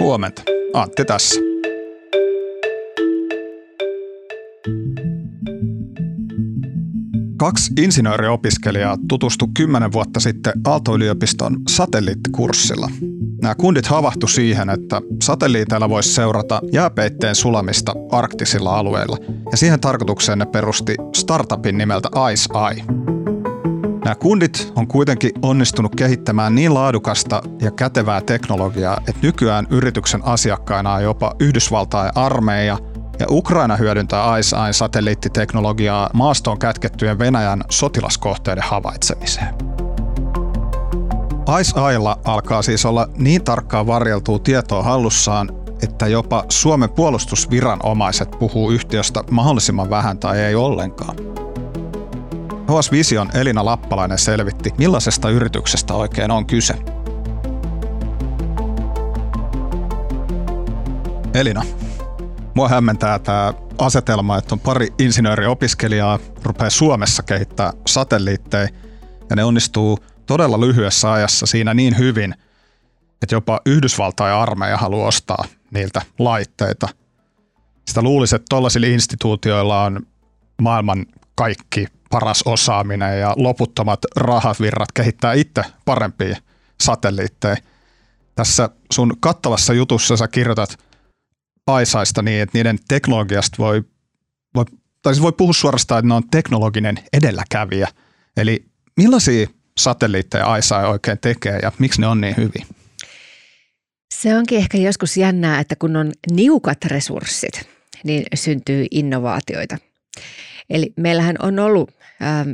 Huomenta. Antti tässä. Kaksi insinööriopiskelijaa tutustu kymmenen vuotta sitten Aalto-yliopiston satelliittikurssilla. Nämä kundit havahtu siihen, että satelliiteilla voisi seurata jääpeitteen sulamista arktisilla alueilla. Ja siihen tarkoitukseen ne perusti startupin nimeltä Ice Eye. Nämä kundit on kuitenkin onnistunut kehittämään niin laadukasta ja kätevää teknologiaa, että nykyään yrityksen asiakkaina on jopa Yhdysvaltain armeija ja Ukraina hyödyntää ICEYEn satelliittiteknologiaa maastoon kätkettyjen Venäjän sotilaskohteiden havaitsemiseen. ICEYElla alkaa siis olla niin tarkkaa varjeltua tietoa hallussaan, että jopa Suomen puolustusviranomaiset puhuu yhtiöstä mahdollisimman vähän tai ei ollenkaan. HS Vision Elina Lappalainen selvitti, millaisesta yrityksestä oikein on kyse. Elina, mua hämmentää tämä asetelma, että on pari insinööriopiskelijaa rupeaa Suomessa kehittää satelliitteja ja ne onnistuu todella lyhyessä ajassa siinä niin hyvin, että jopa Yhdysvaltain armeija haluaa ostaa niiltä laitteita. Sitä luulisi, että tuollaisilla instituutioilla on maailman kaikki paras osaaminen ja loputtomat rahavirrat kehittää itse parempia satelliitteja. Tässä sun kattavassa jutussa sä kirjoitat Paisaista niin, että niiden teknologiasta voi, voi, tai siis voi puhua suorastaan, että ne on teknologinen edelläkävijä. Eli millaisia satelliitteja AISA oikein tekee ja miksi ne on niin hyviä? Se onkin ehkä joskus jännää, että kun on niukat resurssit, niin syntyy innovaatioita. Eli meillähän on ollut ähm,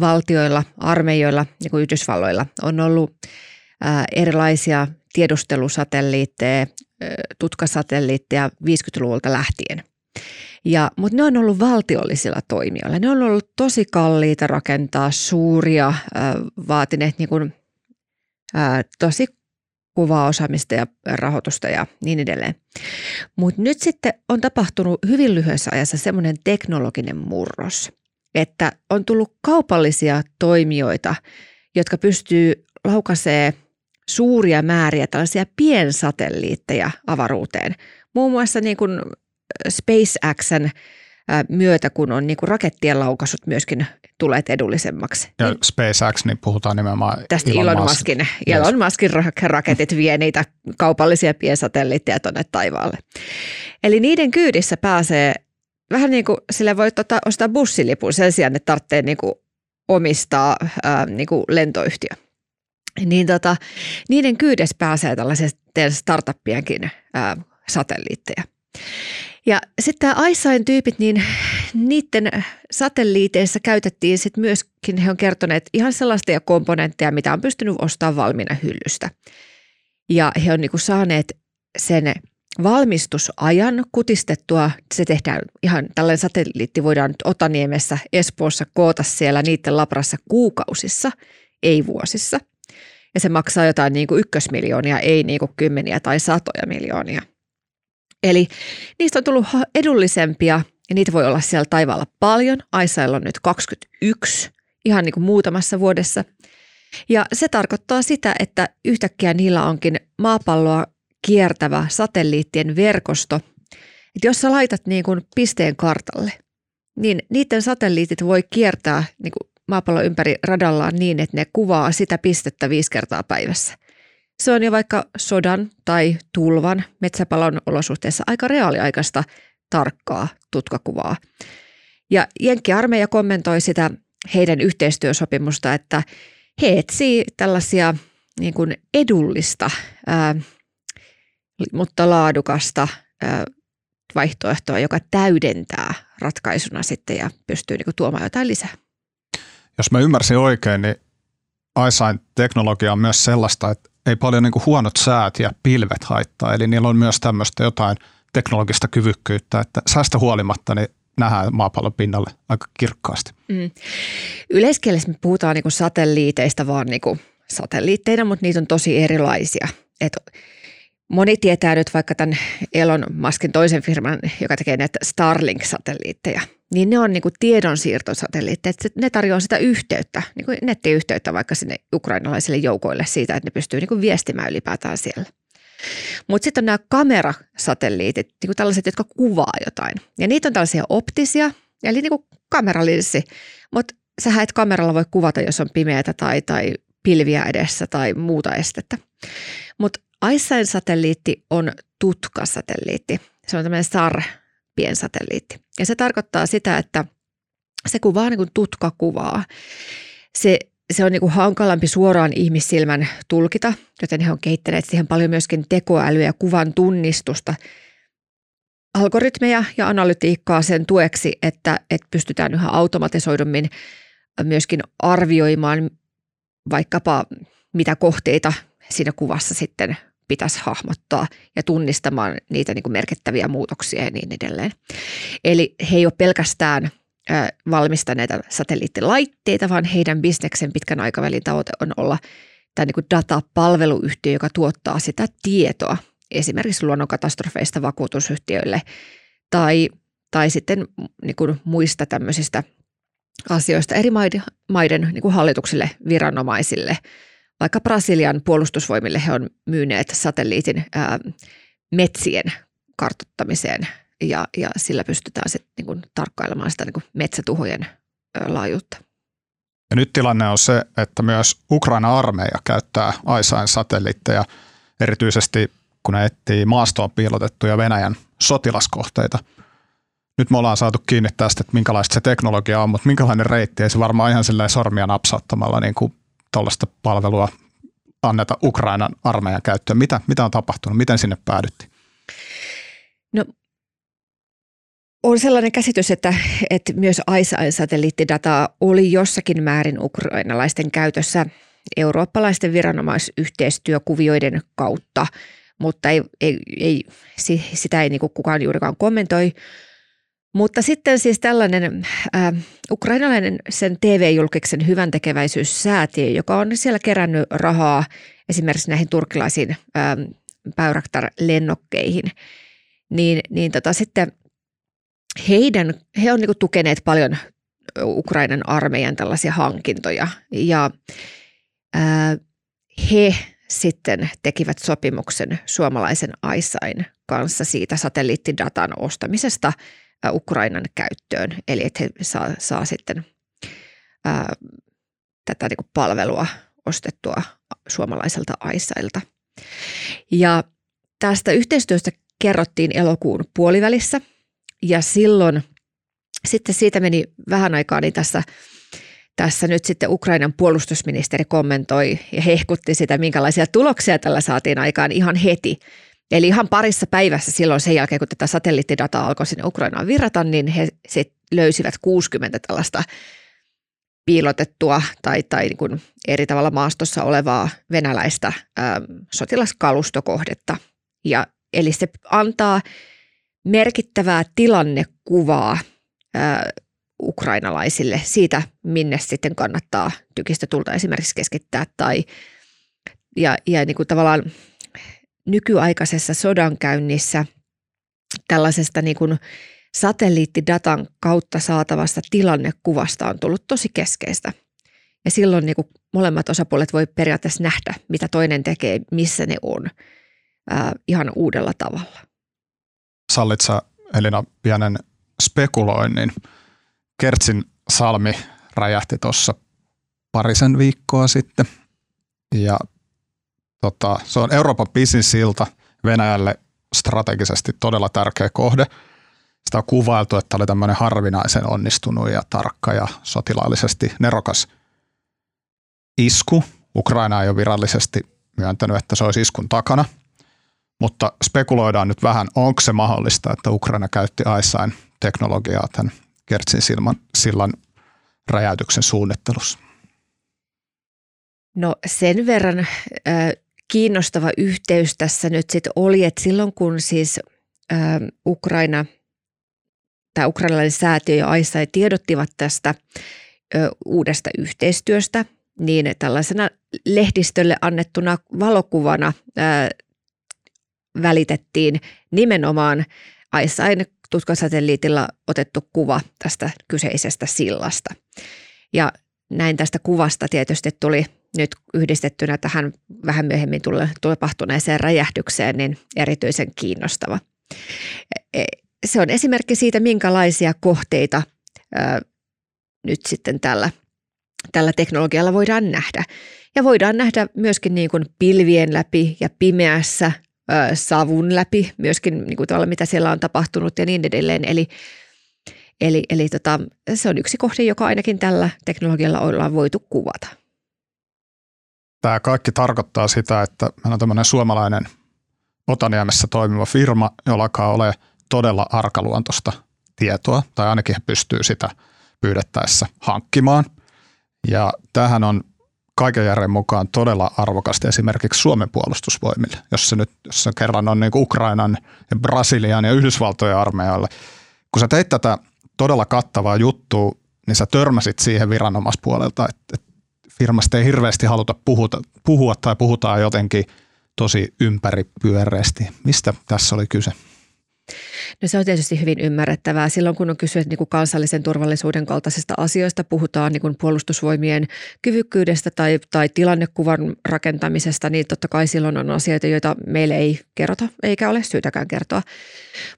valtioilla, armeijoilla, niin kuin Yhdysvalloilla, on ollut äh, erilaisia tiedustelusatelliitteja, äh, tutkasatelliitteja 50-luvulta lähtien. Ja, mutta ne on ollut valtiollisilla toimijoilla. Ne on ollut tosi kalliita rakentaa, suuria, äh, vaatineet niin kuin, äh, tosi kuvaosaamista ja rahoitusta ja niin edelleen. Mutta nyt sitten on tapahtunut hyvin lyhyessä ajassa semmoinen teknologinen murros, että on tullut kaupallisia toimijoita, jotka pystyy laukasee suuria määriä tällaisia piensatelliitteja avaruuteen. Muun muassa niin kuin SpaceXn myötä, kun on niin kuin rakettien laukaisut myöskin tulleet edullisemmaksi. Ja niin, SpaceX, niin puhutaan nimenomaan Tästä Elon, Muskin. Yes. Elon Muskin raketit vie niitä kaupallisia piensatelliitteja tuonne taivaalle. Eli niiden kyydissä pääsee vähän niin kuin sille voi tota, ostaa bussilipun sen sijaan, että tarvitsee niin kuin omistaa ää, niin kuin lentoyhtiö. Niin tota, niiden kyydessä pääsee tällaisen startuppienkin ää, satelliitteja. Ja sitten tämä ISAin tyypit, niin niiden satelliiteissa käytettiin sitten myöskin, he on kertoneet ihan sellaisia komponentteja, mitä on pystynyt ostamaan valmiina hyllystä. Ja he on niinku saaneet sen valmistusajan kutistettua. Se tehdään ihan, tällainen satelliitti voidaan nyt Otaniemessä, Espoossa koota siellä niiden labrassa kuukausissa, ei vuosissa. Ja se maksaa jotain niin kuin ykkösmiljoonia, ei niin kuin kymmeniä tai satoja miljoonia – Eli niistä on tullut edullisempia ja niitä voi olla siellä taivaalla paljon. Aisailla on nyt 21 ihan niin kuin muutamassa vuodessa. Ja se tarkoittaa sitä, että yhtäkkiä niillä onkin maapalloa kiertävä satelliittien verkosto. Että jos sä laitat niin kuin pisteen kartalle, niin niiden satelliitit voi kiertää niin kuin maapallon ympäri radallaan niin, että ne kuvaa sitä pistettä viisi kertaa päivässä. Se on jo vaikka sodan tai tulvan metsäpalon olosuhteessa aika reaaliaikaista tarkkaa tutkakuvaa. Ja Jenkki-armeija kommentoi sitä heidän yhteistyösopimusta, että he etsii tällaisia niin kuin edullista, ää, mutta laadukasta ää, vaihtoehtoa, joka täydentää ratkaisuna sitten ja pystyy niin kuin tuomaan jotain lisää. Jos mä ymmärsin oikein, niin iSign teknologia on myös sellaista, että ei paljon niin kuin huonot säät ja pilvet haittaa. Eli niillä on myös tämmöistä jotain teknologista kyvykkyyttä, että säästä huolimatta niin nähdään maapallon pinnalle aika kirkkaasti. Mm. Yleiskielessä me puhutaan niin satelliiteista vaan niin satelliitteina, mutta niitä on tosi erilaisia. Et moni tietää nyt vaikka tämän Elon Muskin toisen firman, joka tekee näitä Starlink-satelliitteja – niin ne on niin kuin tiedonsiirtosatelliitteja. Ne tarjoaa sitä yhteyttä, niin kuin nettiyhteyttä vaikka sinne ukrainalaisille joukoille siitä, että ne pystyy niin kuin viestimään ylipäätään siellä. Mutta sitten on nämä kamerasatelliitit, niin kuin tällaiset, jotka kuvaa jotain. Ja niitä on tällaisia optisia, eli niin kuin kameralinssi. Mutta sä et kameralla voi kuvata, jos on pimeätä tai, tai pilviä edessä tai muuta estettä. Mutta ICESAT-satelliitti on tutkasatelliitti. Se on tämmöinen SAR-piensatelliitti. Ja se tarkoittaa sitä, että se kuvaa niin kuin tutkakuvaa. Se, se on niin kuin hankalampi suoraan ihmissilmän tulkita, joten he on kehittäneet siihen paljon myöskin tekoälyä ja kuvan tunnistusta, algoritmeja ja analytiikkaa sen tueksi, että, että pystytään yhä automatisoidummin myöskin arvioimaan vaikkapa mitä kohteita siinä kuvassa sitten pitäisi hahmottaa ja tunnistamaan niitä niin kuin merkittäviä muutoksia ja niin edelleen. Eli he ei ole pelkästään valmistaneita satelliittilaitteita, vaan heidän bisneksen pitkän aikavälin tavoite on olla tämä niin kuin datapalveluyhtiö, joka tuottaa sitä tietoa esimerkiksi luonnonkatastrofeista vakuutusyhtiöille tai, tai sitten niin kuin muista tämmöisistä asioista eri maiden, maiden niin kuin hallituksille, viranomaisille. Vaikka Brasilian puolustusvoimille he on myyneet satelliitin ää, metsien kartottamiseen ja, ja sillä pystytään sitten niin kuin tarkkailemaan sitä niin kuin metsätuhojen ää, laajuutta. Ja nyt tilanne on se, että myös Ukraina armeija käyttää ISAin satelliitteja erityisesti kun ne etsii maastoon piilotettuja Venäjän sotilaskohteita – nyt me ollaan saatu kiinni tästä, että minkälaista se teknologia on, mutta minkälainen reitti, ei se varmaan ihan sormia napsauttamalla niin kuin tuollaista palvelua anneta Ukrainan armeijan käyttöön. Mitä, mitä on tapahtunut? Miten sinne päädyttiin? No on sellainen käsitys, että, että myös ISA-satelliittidataa oli jossakin määrin ukrainalaisten käytössä eurooppalaisten viranomaisyhteistyökuvioiden kautta, mutta ei, ei, ei, sitä ei niin kukaan juurikaan kommentoi. Mutta sitten siis tällainen äh, ukrainalainen sen TV-julkiksen hyvän tekeväisyyssäätiö, joka on siellä kerännyt rahaa esimerkiksi näihin turkilaisiin äh, Bayraktar-lennokkeihin, niin, niin tota sitten heidän, he on niinku tukeneet paljon Ukrainan armeijan tällaisia hankintoja. Ja äh, he sitten tekivät sopimuksen suomalaisen AISAin kanssa siitä satelliittidatan ostamisesta – Ukrainan käyttöön, eli että he saa, saa sitten ää, tätä niin palvelua ostettua suomalaiselta Aisailta. Ja tästä yhteistyöstä kerrottiin elokuun puolivälissä ja silloin sitten siitä meni vähän aikaa, niin tässä, tässä nyt sitten Ukrainan puolustusministeri kommentoi ja hehkutti sitä, minkälaisia tuloksia tällä saatiin aikaan ihan heti. Eli ihan parissa päivässä silloin sen jälkeen, kun tätä satelliittidataa alkoi sinne Ukrainaan virrata, niin he sit löysivät 60 tällaista piilotettua tai, tai niin kuin eri tavalla maastossa olevaa venäläistä äm, sotilaskalustokohdetta. Ja, eli se antaa merkittävää tilannekuvaa ää, ukrainalaisille siitä, minne sitten kannattaa tykistä tulta esimerkiksi keskittää tai ja, ja niin kuin tavallaan nykyaikaisessa sodankäynnissä tällaisesta niin kuin satelliittidatan kautta saatavasta tilannekuvasta on tullut tosi keskeistä. Ja silloin niin kuin molemmat osapuolet voi periaatteessa nähdä, mitä toinen tekee, missä ne on, ää, ihan uudella tavalla. Sallitsa Elina pienen spekuloinnin. Kertsin salmi räjähti tuossa parisen viikkoa sitten ja Tota, se on Euroopan pisin silta Venäjälle strategisesti todella tärkeä kohde. Sitä on kuvailtu, että oli tämmöinen harvinaisen onnistunut ja tarkka ja sotilaallisesti nerokas isku. Ukraina ei ole virallisesti myöntänyt, että se olisi iskun takana, mutta spekuloidaan nyt vähän, onko se mahdollista, että Ukraina käytti Aisain teknologiaa tämän Kertsin silman, sillan räjäytyksen suunnittelussa? No sen verran kiinnostava yhteys tässä nyt sitten oli, että silloin kun siis ä, Ukraina tai ukrainalainen säätiö ja AISAI tiedottivat tästä ö, uudesta yhteistyöstä, niin tällaisena lehdistölle annettuna valokuvana ö, välitettiin nimenomaan AISAin tutkasatelliitilla otettu kuva tästä kyseisestä sillasta. Ja näin tästä kuvasta tietysti tuli nyt yhdistettynä tähän vähän myöhemmin tapahtuneeseen räjähdykseen, niin erityisen kiinnostava. E, e, se on esimerkki siitä, minkälaisia kohteita ää, nyt sitten tällä, tällä teknologialla voidaan nähdä. Ja voidaan nähdä myöskin niin kuin pilvien läpi ja pimeässä ää, savun läpi, myöskin niin kuin tavalla, mitä siellä on tapahtunut ja niin edelleen. Eli, eli, eli tota, se on yksi kohde, joka ainakin tällä teknologialla ollaan voitu kuvata. Tämä kaikki tarkoittaa sitä, että meillä on tämmöinen suomalainen Otaniemessä toimiva firma, jolla alkaa ole todella arkaluontoista tietoa, tai ainakin pystyy sitä pyydettäessä hankkimaan. Ja tähän on kaiken järjen mukaan todella arvokasta esimerkiksi Suomen puolustusvoimille, jos se nyt jos se kerran on niin Ukrainan ja Brasilian ja Yhdysvaltojen armeijalle. Kun sä teit tätä todella kattavaa juttua, niin sä törmäsit siihen viranomaispuolelta, että firmasta ei hirveästi haluta puhuta, puhua tai puhutaan jotenkin tosi ympäripyöreästi. Mistä tässä oli kyse? No se on tietysti hyvin ymmärrettävää. Silloin kun on kyse niin kuin kansallisen turvallisuuden kaltaisista asioista, puhutaan niin kuin puolustusvoimien kyvykkyydestä tai, tai tilannekuvan rakentamisesta, niin totta kai silloin on asioita, joita meille ei kerrota eikä ole syytäkään kertoa.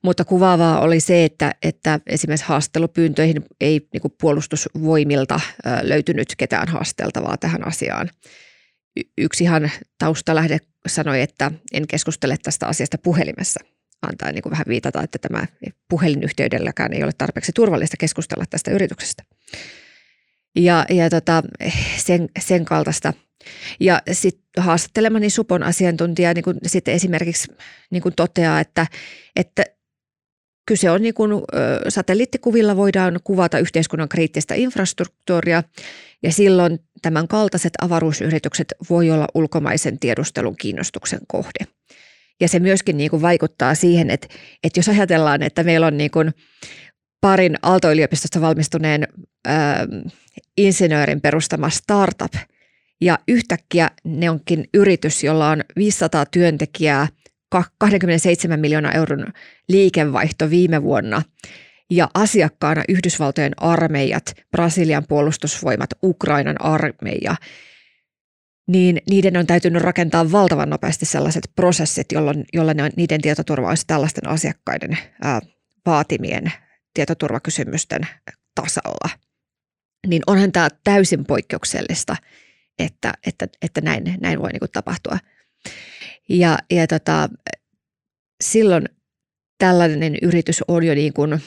Mutta kuvaavaa oli se, että, että esimerkiksi haastelupyyntöihin ei niin kuin puolustusvoimilta löytynyt ketään haasteltavaa tähän asiaan. Yksi ihan taustalähde sanoi, että en keskustele tästä asiasta puhelimessa – antaa niin kuin vähän viitata, että tämä puhelinyhteydelläkään ei ole tarpeeksi turvallista keskustella tästä yrityksestä. Ja, ja tota, sen, sen kaltaista. Ja sitten haastattelemani Supon asiantuntija niin kuin sitten esimerkiksi niin kuin toteaa, että, että kyse on niin kuin, satelliittikuvilla voidaan kuvata yhteiskunnan kriittistä infrastruktuuria ja silloin tämän kaltaiset avaruusyritykset voi olla ulkomaisen tiedustelun kiinnostuksen kohde. Ja se myöskin niin kuin vaikuttaa siihen, että, että jos ajatellaan, että meillä on niin kuin parin Aalto-yliopistosta valmistuneen ö, insinöörin perustama startup, ja yhtäkkiä ne onkin yritys, jolla on 500 työntekijää, 27 miljoonaa euron liikevaihto viime vuonna ja asiakkaana Yhdysvaltojen armeijat, Brasilian puolustusvoimat, Ukrainan armeija – niin niiden on täytynyt rakentaa valtavan nopeasti sellaiset prosessit, jolloin, jolla ne on, niiden tietoturva olisi tällaisten asiakkaiden ää, vaatimien tietoturvakysymysten tasalla. Niin onhan tämä täysin poikkeuksellista, että, että, että näin, näin voi niinku tapahtua. Ja, ja tota, silloin tällainen yritys on jo niin kuin,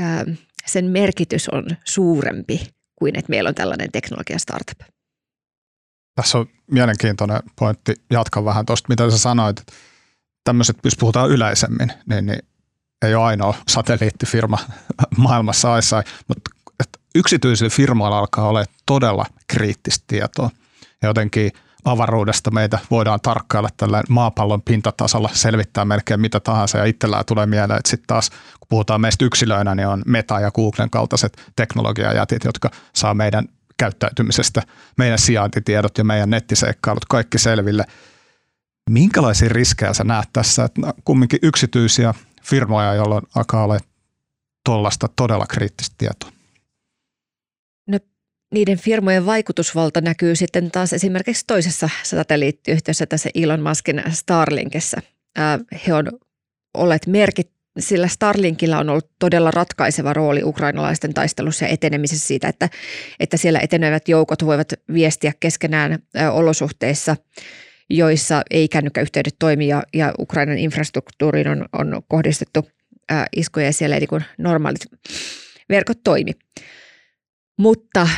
ää, sen merkitys on suurempi kuin että meillä on tällainen teknologia startup. Tässä on mielenkiintoinen pointti. Jatkan vähän tuosta, mitä sä sanoit. Tämmöiset, jos puhutaan yleisemmin, niin, niin ei ole ainoa satelliittifirma maailmassa ISI, mutta yksityisillä firmoilla alkaa olla todella kriittistä tietoa. Ja jotenkin avaruudesta meitä voidaan tarkkailla tällä maapallon pintatasalla, selvittää melkein mitä tahansa ja itsellään tulee mieleen, että sitten taas kun puhutaan meistä yksilöinä, niin on Meta ja Googlen kaltaiset teknologiajätit, jotka saa meidän käyttäytymisestä, meidän sijaintitiedot ja meidän nettiseikkailut kaikki selville. Minkälaisia riskejä sä näet tässä, että kumminkin yksityisiä firmoja, joilla alkaa olla tuollaista todella kriittistä tietoa? No niiden firmojen vaikutusvalta näkyy sitten taas esimerkiksi toisessa satelliittiyhtiössä tässä Elon Muskin Starlinkissa. He on olleet merkit, sillä Starlinkilla on ollut todella ratkaiseva rooli ukrainalaisten taistelussa ja etenemisessä siitä, että, että siellä etenevät joukot voivat viestiä keskenään olosuhteissa, joissa ei kännykkäyhteydet toimi ja, ja Ukrainan infrastruktuuriin on, on kohdistettu iskuja ja siellä ei niin normaalit verkot toimi. Mutta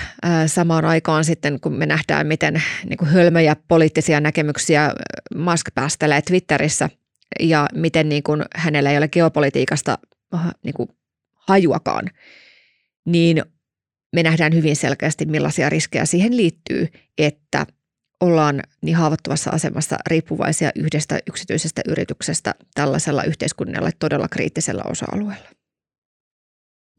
samaan aikaan sitten, kun me nähdään, miten niin kuin hölmöjä poliittisia näkemyksiä Musk päästelee Twitterissä – ja miten niin kuin hänellä ei ole geopolitiikasta niin kuin hajuakaan, niin me nähdään hyvin selkeästi, millaisia riskejä siihen liittyy, että ollaan niin haavoittuvassa asemassa riippuvaisia yhdestä yksityisestä yrityksestä tällaisella yhteiskunnalle todella kriittisellä osa-alueella.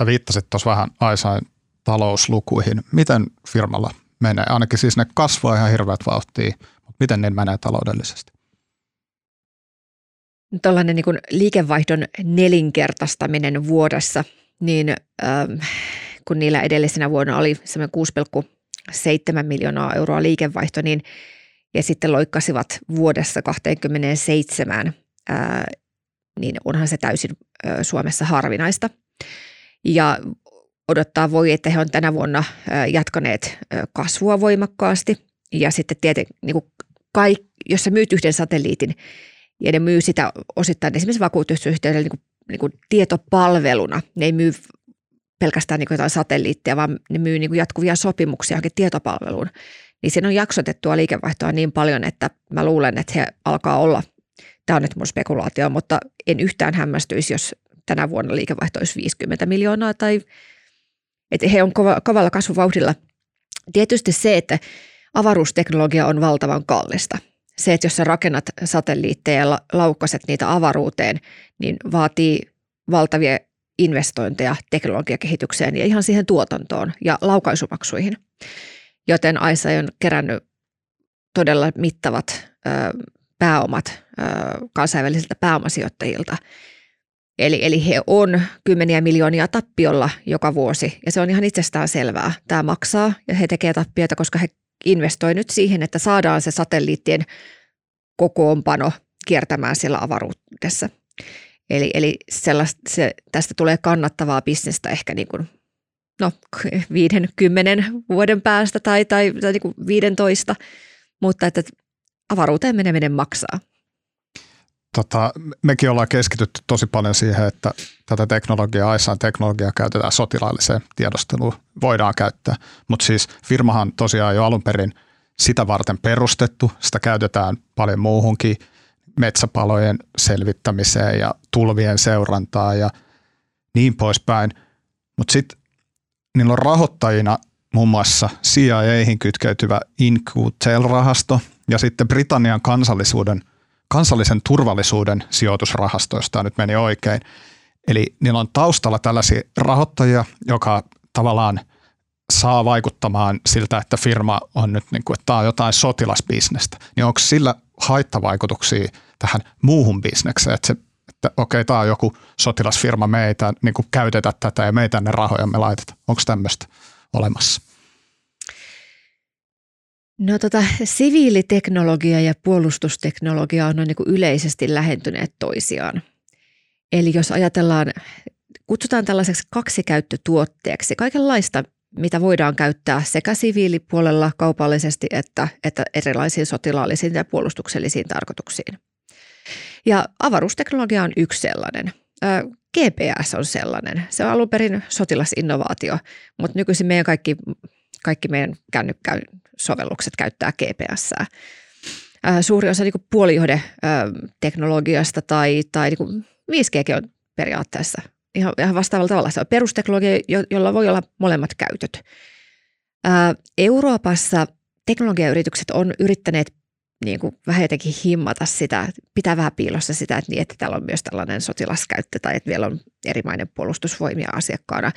Sä viittasit tuossa vähän Aisain talouslukuihin. Miten firmalla menee? Ainakin siis ne kasvaa ihan hirveät vauhtia, mutta miten ne menee taloudellisesti? Tällainen niin liikevaihdon nelinkertaistaminen vuodessa, niin ähm, kun niillä edellisenä vuonna oli 6,2 7 miljoonaa euroa liikevaihto, niin ja sitten loikkasivat vuodessa 27, ää, niin onhan se täysin ää, Suomessa harvinaista. Ja odottaa voi, että he on tänä vuonna ää, jatkaneet ää, kasvua voimakkaasti. Ja sitten tietenkin, niin kuin kaik, jos sä myyt yhden satelliitin ja ne myy sitä osittain esimerkiksi vakuutusyhtiöille niin kuin, niin kuin tietopalveluna, ne ei myy pelkästään niin jotain satelliitteja, vaan ne myy niin jatkuvia sopimuksia johonkin tietopalveluun, niin siinä on jaksotettua liikevaihtoa niin paljon, että mä luulen, että he alkaa olla, tämä on nyt mun spekulaatio, mutta en yhtään hämmästyisi, jos tänä vuonna liikevaihto olisi 50 miljoonaa tai että he on kova, kovalla kasvuvauhdilla. Tietysti se, että avaruusteknologia on valtavan kallista. Se, että jos sä rakennat satelliitteja ja laukkaset niitä avaruuteen, niin vaatii valtavia investointeja teknologiakehitykseen ja ihan siihen tuotantoon ja laukaisumaksuihin. Joten AISA on kerännyt todella mittavat ö, pääomat ö, kansainvälisiltä pääomasijoittajilta. Eli, eli he on kymmeniä miljoonia tappiolla joka vuosi ja se on ihan itsestään selvää. Tämä maksaa ja he tekevät tappioita, koska he investoivat nyt siihen, että saadaan se satelliittien kokoonpano kiertämään siellä avaruudessa. Eli, eli se, tästä tulee kannattavaa bisnestä ehkä niin kuin, no, viiden, kymmenen vuoden päästä tai, tai, tai niin kuin 15, mutta että avaruuteen meneminen maksaa. Tota, mekin ollaan keskitytty tosi paljon siihen, että tätä teknologiaa, AISAN teknologiaa käytetään sotilaalliseen tiedosteluun, voidaan käyttää. Mutta siis firmahan tosiaan jo alun perin sitä varten perustettu, sitä käytetään paljon muuhunkin – metsäpalojen selvittämiseen ja tulvien seurantaa ja niin poispäin. Mutta sitten niillä on rahoittajina muun muassa CIAihin kytkeytyvä Incutel-rahasto ja sitten Britannian kansallisuuden, kansallisen turvallisuuden sijoitusrahasto, jos tämä nyt meni oikein. Eli niillä on taustalla tällaisia rahoittajia, joka tavallaan saa vaikuttamaan siltä, että firma on nyt, niin kuin, että tämä on jotain sotilasbisnestä. Niin onko sillä haittavaikutuksia tähän muuhun bisnekseen, että, se, että okei, tämä on joku sotilasfirma, me ei tämän, niin käytetä tätä ja me ei tänne rahoja me laiteta. Onko tämmöistä olemassa? No tota, siviiliteknologia ja puolustusteknologia on niin kuin yleisesti lähentyneet toisiaan. Eli jos ajatellaan, kutsutaan tällaiseksi kaksikäyttötuotteeksi kaikenlaista, mitä voidaan käyttää sekä siviilipuolella kaupallisesti että, että erilaisiin sotilaallisiin ja puolustuksellisiin tarkoituksiin. Ja avaruusteknologia on yksi sellainen. GPS on sellainen. Se on alun perin sotilasinnovaatio, mutta nykyisin meidän kaikki, kaikki meidän kännykkäsovellukset käyttää GPS. Suuri osa niin puolijohdeteknologiasta tai, tai niin 5G on periaatteessa ihan, ihan vastaavalla tavalla. Se on perusteknologia, jolla voi olla molemmat käytöt. Euroopassa teknologiayritykset on yrittäneet niin kuin vähän jotenkin himmata sitä, pitää vähän piilossa sitä, että, niin, että täällä on myös tällainen sotilaskäyttö tai että vielä on erimainen puolustusvoimia asiakkaana.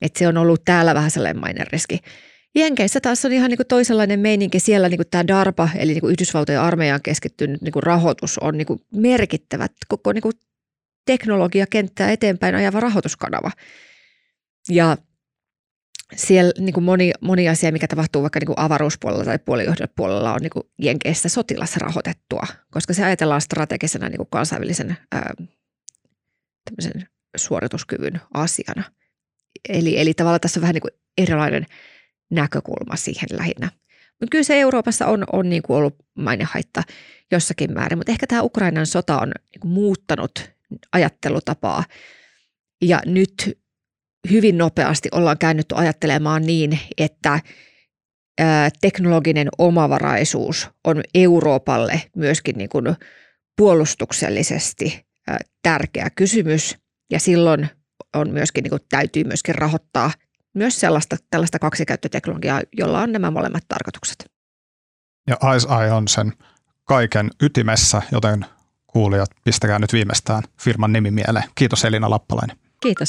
Että se on ollut täällä vähän sellainen mainen riski. Jenkeissä taas on ihan niin kuin toisenlainen meininki. Siellä niin kuin tämä DARPA, eli niin kuin Yhdysvaltojen armeijaan keskittynyt niin kuin rahoitus on niin kuin merkittävä koko niin kuin teknologiakenttää eteenpäin ajava rahoituskanava. Ja siellä niin kuin moni, moni asia, mikä tapahtuu vaikka niin kuin avaruuspuolella tai puolijohdepuolella, on niin kuin Jenkeissä sotilasrahoitettua, koska se ajatellaan strategisena niin kuin kansainvälisen ää, suorituskyvyn asiana. Eli, eli tavallaan tässä on vähän niin kuin erilainen näkökulma siihen lähinnä. Mutta kyllä se Euroopassa on, on niin kuin ollut mainehaitta jossakin määrin, mutta ehkä tämä Ukrainan sota on niin kuin muuttanut ajattelutapaa. Ja nyt hyvin nopeasti ollaan käännytty ajattelemaan niin, että teknologinen omavaraisuus on Euroopalle myöskin niin kuin puolustuksellisesti tärkeä kysymys ja silloin on myöskin, niin kuin, täytyy myöskin rahoittaa myös sellaista, tällaista kaksikäyttöteknologiaa, jolla on nämä molemmat tarkoitukset. Ja ICE on sen kaiken ytimessä, joten kuulijat, pistäkää nyt viimeistään firman nimi mieleen. Kiitos Elina Lappalainen. Kiitos.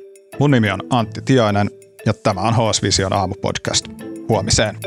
Mun nimi on Antti Tiainen ja tämä on HS Vision aamupodcast. Huomiseen.